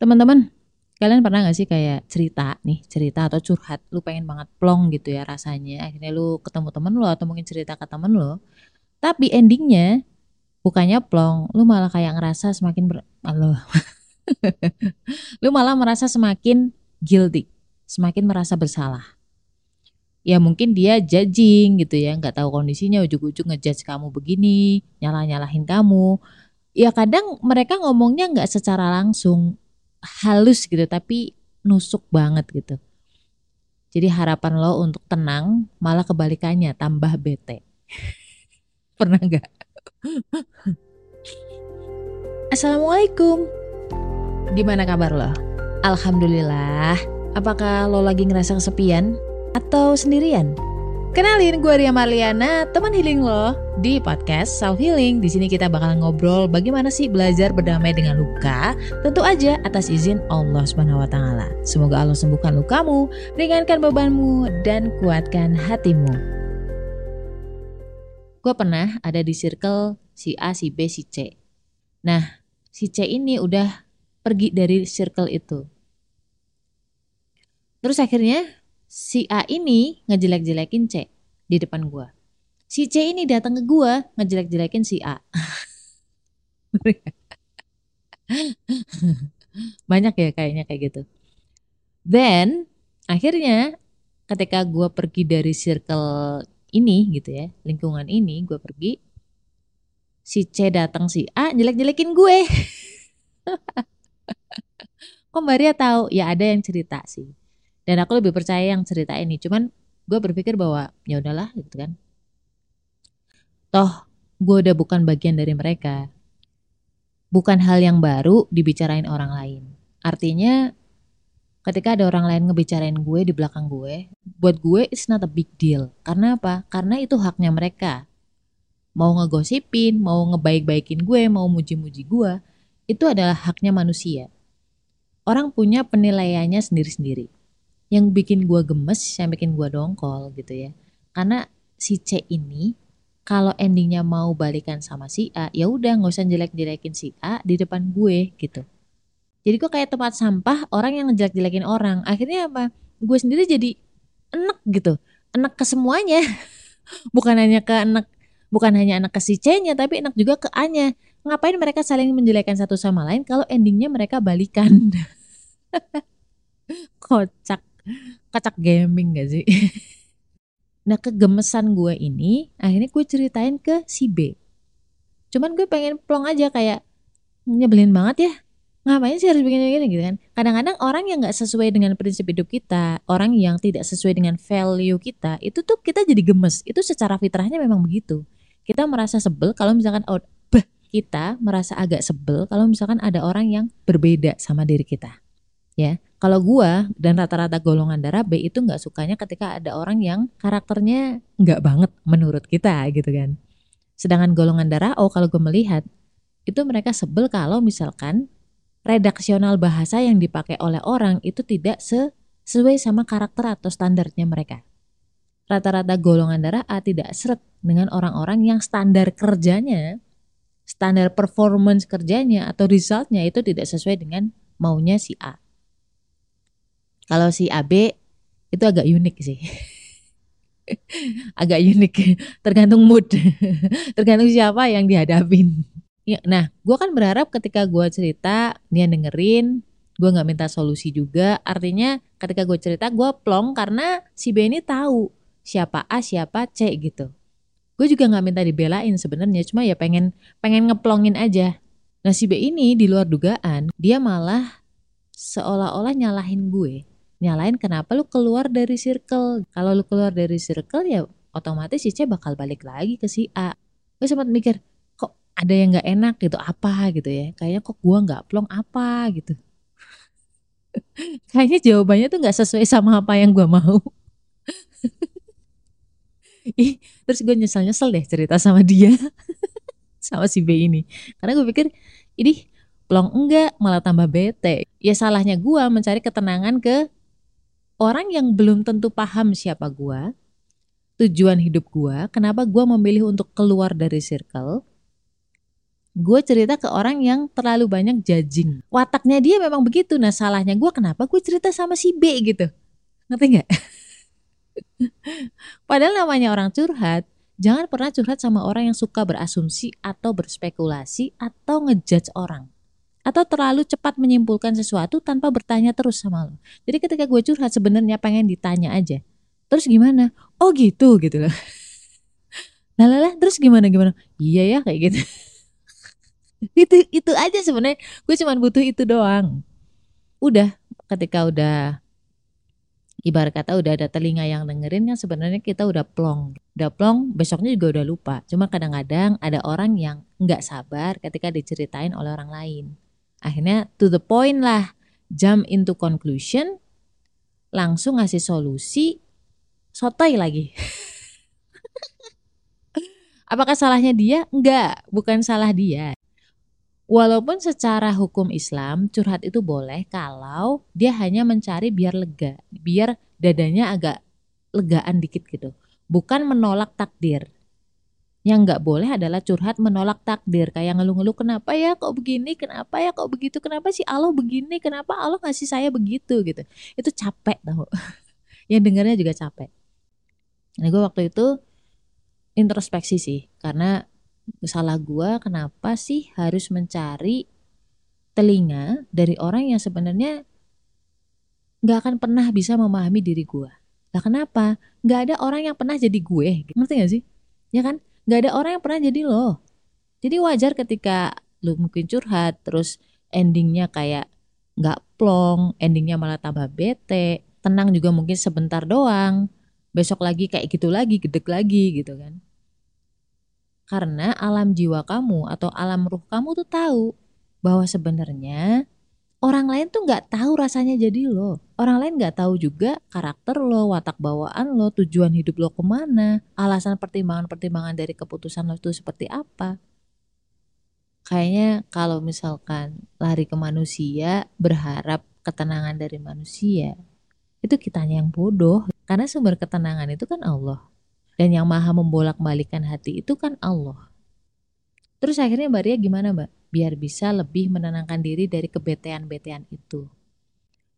Teman-teman, kalian pernah gak sih kayak cerita nih, cerita atau curhat, lu pengen banget plong gitu ya rasanya, akhirnya lu ketemu temen lu atau mungkin cerita ke temen lu, tapi endingnya bukannya plong, lu malah kayak ngerasa semakin ber... Lu malah merasa semakin guilty, semakin merasa bersalah. Ya mungkin dia judging gitu ya, nggak tahu kondisinya, ujung-ujung ngejudge kamu begini, nyalah-nyalahin kamu. Ya kadang mereka ngomongnya nggak secara langsung, halus gitu tapi nusuk banget gitu. Jadi harapan lo untuk tenang malah kebalikannya tambah bete. Pernah nggak? Assalamualaikum. Gimana kabar lo? Alhamdulillah. Apakah lo lagi ngerasa kesepian atau sendirian? Kenalin gue Ria Marliana, teman healing lo di podcast Self Healing. Di sini kita bakal ngobrol bagaimana sih belajar berdamai dengan luka, tentu aja atas izin Allah Subhanahu wa taala. Semoga Allah sembuhkan lukamu, ringankan bebanmu dan kuatkan hatimu. Gue pernah ada di circle si A, si B, si C. Nah, si C ini udah pergi dari circle itu. Terus akhirnya si A ini ngejelek-jelekin C di depan gua. Si C ini datang ke gua ngejelek-jelekin si A. Banyak ya kayaknya kayak gitu. Then akhirnya ketika gua pergi dari circle ini gitu ya, lingkungan ini gua pergi si C datang si A jelek-jelekin gue. Kok Mbak tahu? Ya ada yang cerita sih dan aku lebih percaya yang cerita ini. Cuman gue berpikir bahwa ya udahlah gitu kan. Toh gue udah bukan bagian dari mereka. Bukan hal yang baru dibicarain orang lain. Artinya ketika ada orang lain ngebicarain gue di belakang gue buat gue it's not a big deal. Karena apa? Karena itu haknya mereka. Mau ngegosipin mau ngebaik-baikin gue mau muji-muji gue itu adalah haknya manusia. Orang punya penilaiannya sendiri-sendiri yang bikin gue gemes, yang bikin gue dongkol gitu ya. Karena si C ini kalau endingnya mau balikan sama si A, ya udah nggak usah jelek-jelekin si A di depan gue gitu. Jadi gue kayak tempat sampah orang yang ngejelek-jelekin orang. Akhirnya apa? Gue sendiri jadi enek gitu, enek ke semuanya. bukan hanya ke enek, bukan hanya enek ke si C-nya, tapi enek juga ke A-nya. Ngapain mereka saling menjelekkan satu sama lain kalau endingnya mereka balikan? Kocak kacak gaming gak sih? nah kegemesan gue ini akhirnya gue ceritain ke si B. Cuman gue pengen plong aja kayak nyebelin banget ya. Ngapain sih harus begini-begini gitu kan? Kadang-kadang orang yang gak sesuai dengan prinsip hidup kita, orang yang tidak sesuai dengan value kita, itu tuh kita jadi gemes. Itu secara fitrahnya memang begitu. Kita merasa sebel kalau misalkan oh, bah, kita merasa agak sebel kalau misalkan ada orang yang berbeda sama diri kita. Ya, kalau gua dan rata-rata golongan darah B itu nggak sukanya ketika ada orang yang karakternya nggak banget menurut kita gitu kan. Sedangkan golongan darah O kalau gue melihat itu mereka sebel kalau misalkan redaksional bahasa yang dipakai oleh orang itu tidak sesuai sama karakter atau standarnya mereka. Rata-rata golongan darah A tidak seret dengan orang-orang yang standar kerjanya, standar performance kerjanya atau resultnya itu tidak sesuai dengan maunya si A. Kalau si AB itu agak unik sih. agak unik, tergantung mood, tergantung siapa yang dihadapin. Ya, nah, gue kan berharap ketika gue cerita dia dengerin, gue nggak minta solusi juga. Artinya ketika gue cerita gue plong karena si B ini tahu siapa A siapa C gitu. Gue juga nggak minta dibelain sebenarnya, cuma ya pengen pengen ngeplongin aja. Nah si B ini di luar dugaan dia malah seolah-olah nyalahin gue nyalain kenapa lu keluar dari circle. Kalau lu keluar dari circle ya otomatis si C bakal balik lagi ke si A. Gue sempat mikir kok ada yang nggak enak gitu apa gitu ya. Kayaknya kok gua nggak plong apa gitu. Kayaknya jawabannya tuh nggak sesuai sama apa yang gua mau. Ih, terus gue nyesel-nyesel deh cerita sama dia sama si B ini karena gue pikir ini plong enggak malah tambah bete ya salahnya gue mencari ketenangan ke orang yang belum tentu paham siapa gua, tujuan hidup gua, kenapa gua memilih untuk keluar dari circle. gue cerita ke orang yang terlalu banyak judging. Wataknya dia memang begitu. Nah salahnya gue kenapa gue cerita sama si B gitu. Ngerti nggak? Padahal namanya orang curhat, jangan pernah curhat sama orang yang suka berasumsi atau berspekulasi atau ngejudge orang. Atau terlalu cepat menyimpulkan sesuatu tanpa bertanya terus sama lo. Jadi ketika gue curhat sebenarnya pengen ditanya aja. Terus gimana? Oh gitu gitu loh. Lah lah terus gimana gimana? Iya ya kayak gitu. itu itu aja sebenarnya gue cuma butuh itu doang udah ketika udah ibarat kata udah ada telinga yang dengerin kan sebenarnya kita udah plong udah plong besoknya juga udah lupa cuma kadang-kadang ada orang yang nggak sabar ketika diceritain oleh orang lain akhirnya to the point lah jump into conclusion langsung ngasih solusi sotoy lagi apakah salahnya dia enggak bukan salah dia Walaupun secara hukum Islam curhat itu boleh kalau dia hanya mencari biar lega, biar dadanya agak legaan dikit gitu. Bukan menolak takdir. Yang nggak boleh adalah curhat menolak takdir. Kayak ngeluh-ngeluh kenapa ya kok begini, kenapa ya kok begitu, kenapa sih Allah begini, kenapa Allah ngasih saya begitu gitu. Itu capek tau. Yang dengarnya juga capek. Nah gue waktu itu introspeksi sih. Karena salah gua kenapa sih harus mencari telinga dari orang yang sebenarnya nggak akan pernah bisa memahami diri gua. Lah kenapa? Nggak ada orang yang pernah jadi gue. Ngerti gak sih? Ya kan? Nggak ada orang yang pernah jadi lo. Jadi wajar ketika lu mungkin curhat terus endingnya kayak nggak plong, endingnya malah tambah bete, tenang juga mungkin sebentar doang, besok lagi kayak gitu lagi, gedek lagi gitu kan. Karena alam jiwa kamu atau alam ruh kamu tuh tahu bahwa sebenarnya orang lain tuh nggak tahu rasanya jadi lo. Orang lain nggak tahu juga karakter lo, watak bawaan lo, tujuan hidup lo ke mana, alasan pertimbangan-pertimbangan dari keputusan lo itu seperti apa. Kayaknya kalau misalkan lari ke manusia, berharap ketenangan dari manusia, itu kitanya yang bodoh. Karena sumber ketenangan itu kan Allah. Dan yang maha membolak-balikan hati itu kan Allah. Terus akhirnya Mbak Ria gimana Mbak? Biar bisa lebih menenangkan diri dari kebetean-betean itu.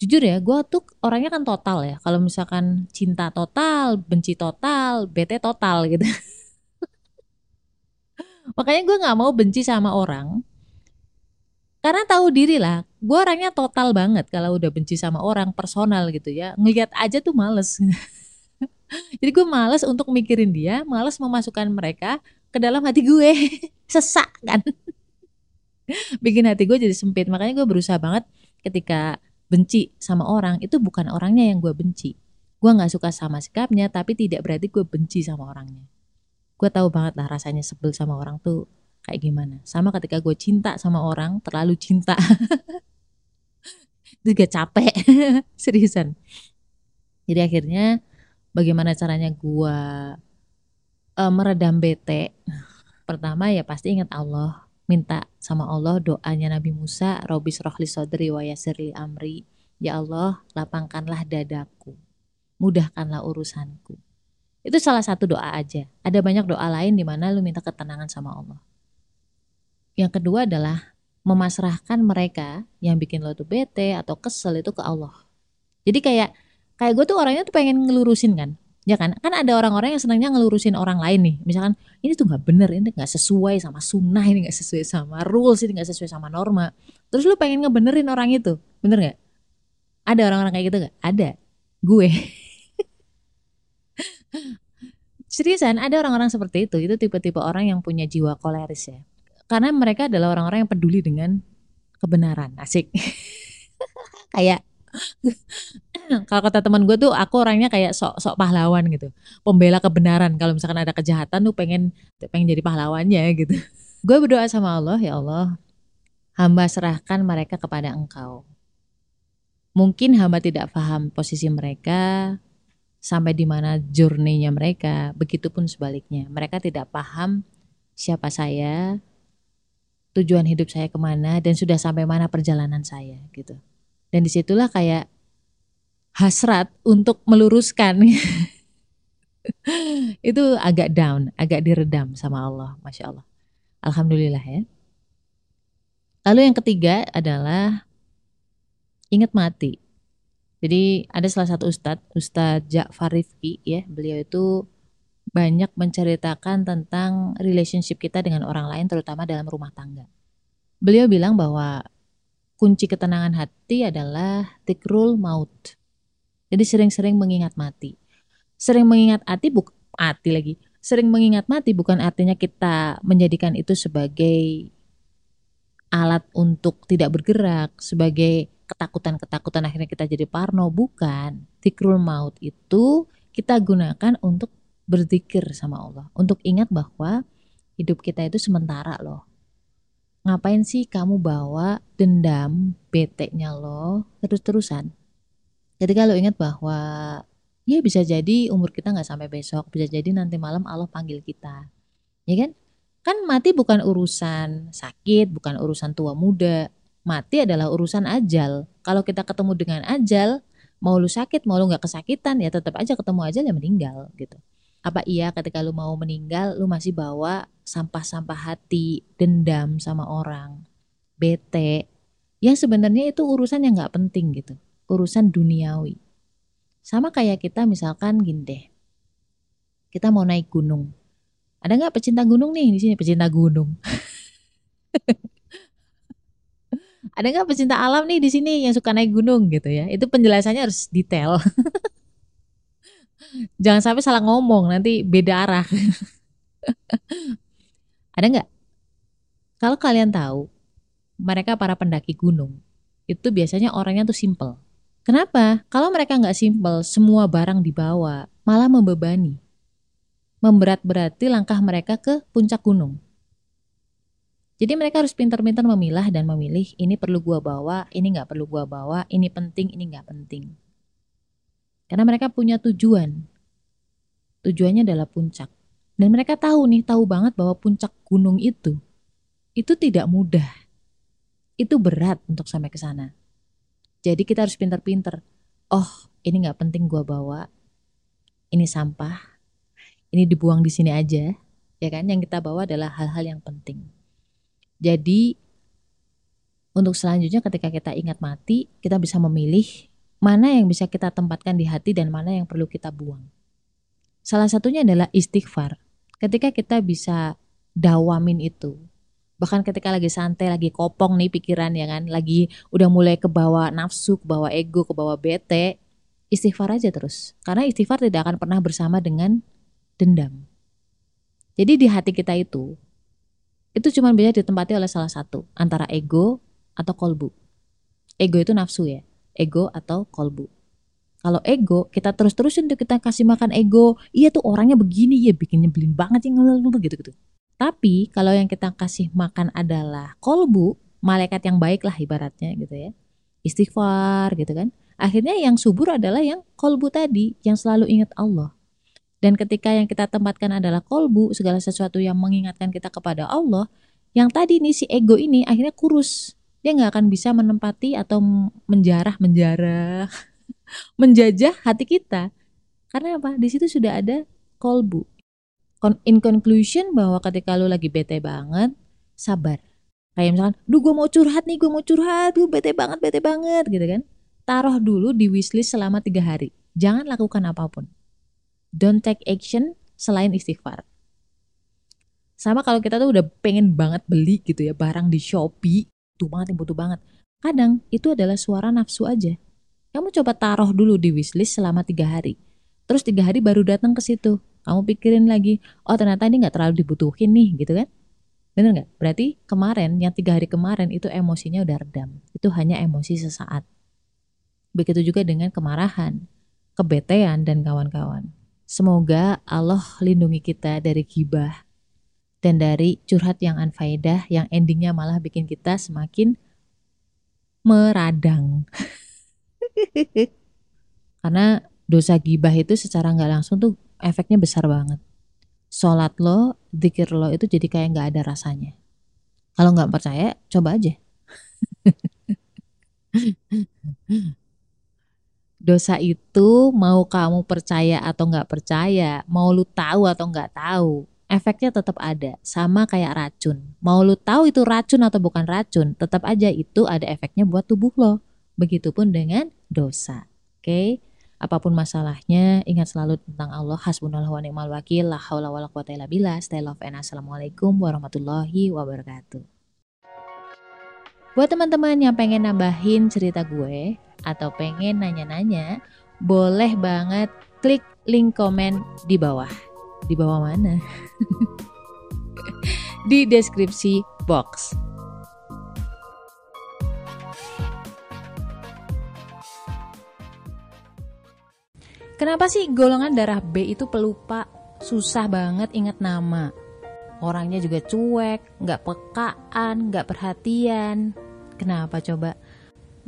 Jujur ya, gue tuh orangnya kan total ya. Kalau misalkan cinta total, benci total, bete total gitu. Makanya gue gak mau benci sama orang. Karena tahu diri lah, gue orangnya total banget kalau udah benci sama orang personal gitu ya. Ngeliat aja tuh males. Jadi gue males untuk mikirin dia, males memasukkan mereka ke dalam hati gue. Sesak kan. Bikin hati gue jadi sempit. Makanya gue berusaha banget ketika benci sama orang, itu bukan orangnya yang gue benci. Gue gak suka sama sikapnya, tapi tidak berarti gue benci sama orangnya. Gue tahu banget lah rasanya sebel sama orang tuh kayak gimana. Sama ketika gue cinta sama orang, terlalu cinta. itu juga capek, seriusan. Jadi akhirnya bagaimana caranya gua uh, meredam bete pertama ya pasti ingat Allah minta sama Allah doanya Nabi Musa Robis rohli sodri wa yasirli amri. Ya Allah lapangkanlah dadaku mudahkanlah urusanku. Itu salah satu doa aja. Ada banyak doa lain di mana lu minta ketenangan sama Allah. Yang kedua adalah memasrahkan mereka yang bikin lo tuh bete atau kesel itu ke Allah. Jadi kayak kayak gue tuh orangnya tuh pengen ngelurusin kan ya kan? Kan ada orang-orang yang senangnya ngelurusin orang lain nih. Misalkan ini tuh nggak bener ini nggak sesuai sama sunnah ini nggak sesuai sama rules ini nggak sesuai sama norma. Terus lu pengen ngebenerin orang itu bener nggak? Ada orang-orang kayak gitu nggak? Ada. Gue. Seriusan ada orang-orang seperti itu. Itu tipe-tipe orang yang punya jiwa koleris ya. Karena mereka adalah orang-orang yang peduli dengan kebenaran. Asik. Kayak kalau kata teman gue tuh aku orangnya kayak sok sok pahlawan gitu. Pembela kebenaran. Kalau misalkan ada kejahatan tuh pengen pengen jadi pahlawannya gitu. Gue berdoa sama Allah ya Allah hamba serahkan mereka kepada engkau. Mungkin hamba tidak paham posisi mereka sampai di mana journey-nya mereka begitupun sebaliknya. Mereka tidak paham siapa saya tujuan hidup saya ke mana dan sudah sampai mana perjalanan saya gitu. Dan di situlah kayak hasrat untuk meluruskan itu agak down, agak diredam sama Allah, masya Allah. Alhamdulillah ya. Lalu yang ketiga adalah ingat mati. Jadi ada salah satu ustadz, Ustadz Ja'far Rifki ya, beliau itu banyak menceritakan tentang relationship kita dengan orang lain terutama dalam rumah tangga. Beliau bilang bahwa kunci ketenangan hati adalah tikrul maut. Jadi sering-sering mengingat mati. Sering mengingat hati buk hati lagi. Sering mengingat mati bukan artinya kita menjadikan itu sebagai alat untuk tidak bergerak, sebagai ketakutan-ketakutan akhirnya kita jadi parno, bukan. Tikrul maut itu kita gunakan untuk berzikir sama Allah, untuk ingat bahwa hidup kita itu sementara loh. Ngapain sih kamu bawa dendam, beteknya lo terus-terusan? Jadi kalau ingat bahwa ya bisa jadi umur kita nggak sampai besok, bisa jadi nanti malam Allah panggil kita, ya kan? Kan mati bukan urusan sakit, bukan urusan tua muda. Mati adalah urusan ajal. Kalau kita ketemu dengan ajal, mau lu sakit, mau lu nggak kesakitan, ya tetap aja ketemu ajal ya meninggal gitu. Apa iya ketika lu mau meninggal, lu masih bawa sampah-sampah hati, dendam sama orang, bete, yang sebenarnya itu urusan yang nggak penting gitu, urusan duniawi. Sama kayak kita misalkan gini deh, kita mau naik gunung, ada nggak pecinta gunung nih di sini pecinta gunung? Ada nggak pecinta alam nih di sini yang suka naik gunung gitu ya? Itu penjelasannya harus detail. Jangan sampai salah ngomong nanti beda arah. Ada nggak? Kalau kalian tahu, mereka para pendaki gunung itu biasanya orangnya tuh simple. Kenapa? Kalau mereka nggak simple, semua barang dibawa, malah membebani memberat-berati langkah mereka ke puncak gunung. Jadi mereka harus pintar-pintar memilah dan memilih ini perlu gua bawa, ini nggak perlu gua bawa, ini penting, ini nggak penting. Karena mereka punya tujuan. Tujuannya adalah puncak. Dan mereka tahu nih, tahu banget bahwa puncak gunung itu itu tidak mudah. Itu berat untuk sampai ke sana. Jadi kita harus pintar-pintar. Oh, ini nggak penting gua bawa. Ini sampah, ini dibuang di sini aja, ya kan? Yang kita bawa adalah hal-hal yang penting. Jadi untuk selanjutnya ketika kita ingat mati, kita bisa memilih mana yang bisa kita tempatkan di hati dan mana yang perlu kita buang. Salah satunya adalah istighfar. Ketika kita bisa dawamin itu, bahkan ketika lagi santai, lagi kopong nih pikiran ya kan, lagi udah mulai ke bawah nafsu, ke bawah ego, ke bawah bete, istighfar aja terus. Karena istighfar tidak akan pernah bersama dengan dendam. Jadi di hati kita itu, itu cuma bisa ditempati oleh salah satu, antara ego atau kolbu. Ego itu nafsu ya, ego atau kolbu. Kalau ego, kita terus-terusin tuh kita kasih makan ego, iya tuh orangnya begini, ya bikin nyebelin banget yang gitu-gitu. Tapi kalau yang kita kasih makan adalah kolbu, malaikat yang baik lah ibaratnya gitu ya. Istighfar gitu kan. Akhirnya yang subur adalah yang kolbu tadi, yang selalu ingat Allah. Dan ketika yang kita tempatkan adalah kolbu, segala sesuatu yang mengingatkan kita kepada Allah, yang tadi nih si ego ini akhirnya kurus. Dia nggak akan bisa menempati atau menjarah, menjarah, menjajah hati kita. Karena apa? Di situ sudah ada kolbu. In conclusion bahwa ketika lu lagi bete banget, sabar. Kayak misalkan, duh gue mau curhat nih, gue mau curhat, gue bete banget, bete banget gitu kan. Taruh dulu di wishlist selama tiga hari. Jangan lakukan apa pun don't take action selain istighfar. Sama kalau kita tuh udah pengen banget beli gitu ya barang di Shopee, tuh banget butuh banget. Kadang itu adalah suara nafsu aja. Kamu coba taruh dulu di wishlist selama tiga hari. Terus tiga hari baru datang ke situ. Kamu pikirin lagi, oh ternyata ini nggak terlalu dibutuhin nih gitu kan. Bener nggak? Berarti kemarin, yang tiga hari kemarin itu emosinya udah redam. Itu hanya emosi sesaat. Begitu juga dengan kemarahan, kebetean, dan kawan-kawan. Semoga Allah lindungi kita dari gibah dan dari curhat yang anfaedah yang endingnya malah bikin kita semakin meradang. Karena dosa gibah itu secara nggak langsung tuh efeknya besar banget. Sholat lo, zikir lo itu jadi kayak nggak ada rasanya. Kalau nggak percaya, coba aja. dosa itu mau kamu percaya atau nggak percaya, mau lu tahu atau nggak tahu, efeknya tetap ada, sama kayak racun. Mau lu tahu itu racun atau bukan racun, tetap aja itu ada efeknya buat tubuh lo. Begitupun dengan dosa. Oke? Okay? Apa pun masalahnya, ingat selalu tentang Allah hasbunallah wa ni'mal wakil, la haula wala quwata illa billah. Stay love and assalamualaikum warahmatullahi wabarakatuh. Buat teman-teman yang pengen nambahin cerita gue atau pengen nanya-nanya, boleh banget klik link komen di bawah. Di bawah mana? di deskripsi box. Kenapa sih golongan darah B itu pelupa? Susah banget ingat nama. Orangnya juga cuek, nggak pekaan, nggak perhatian. Kenapa coba?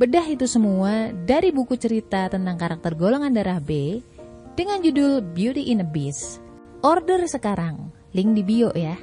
Bedah itu semua dari buku cerita tentang karakter golongan darah B dengan judul Beauty in a Beast. Order sekarang, link di bio ya.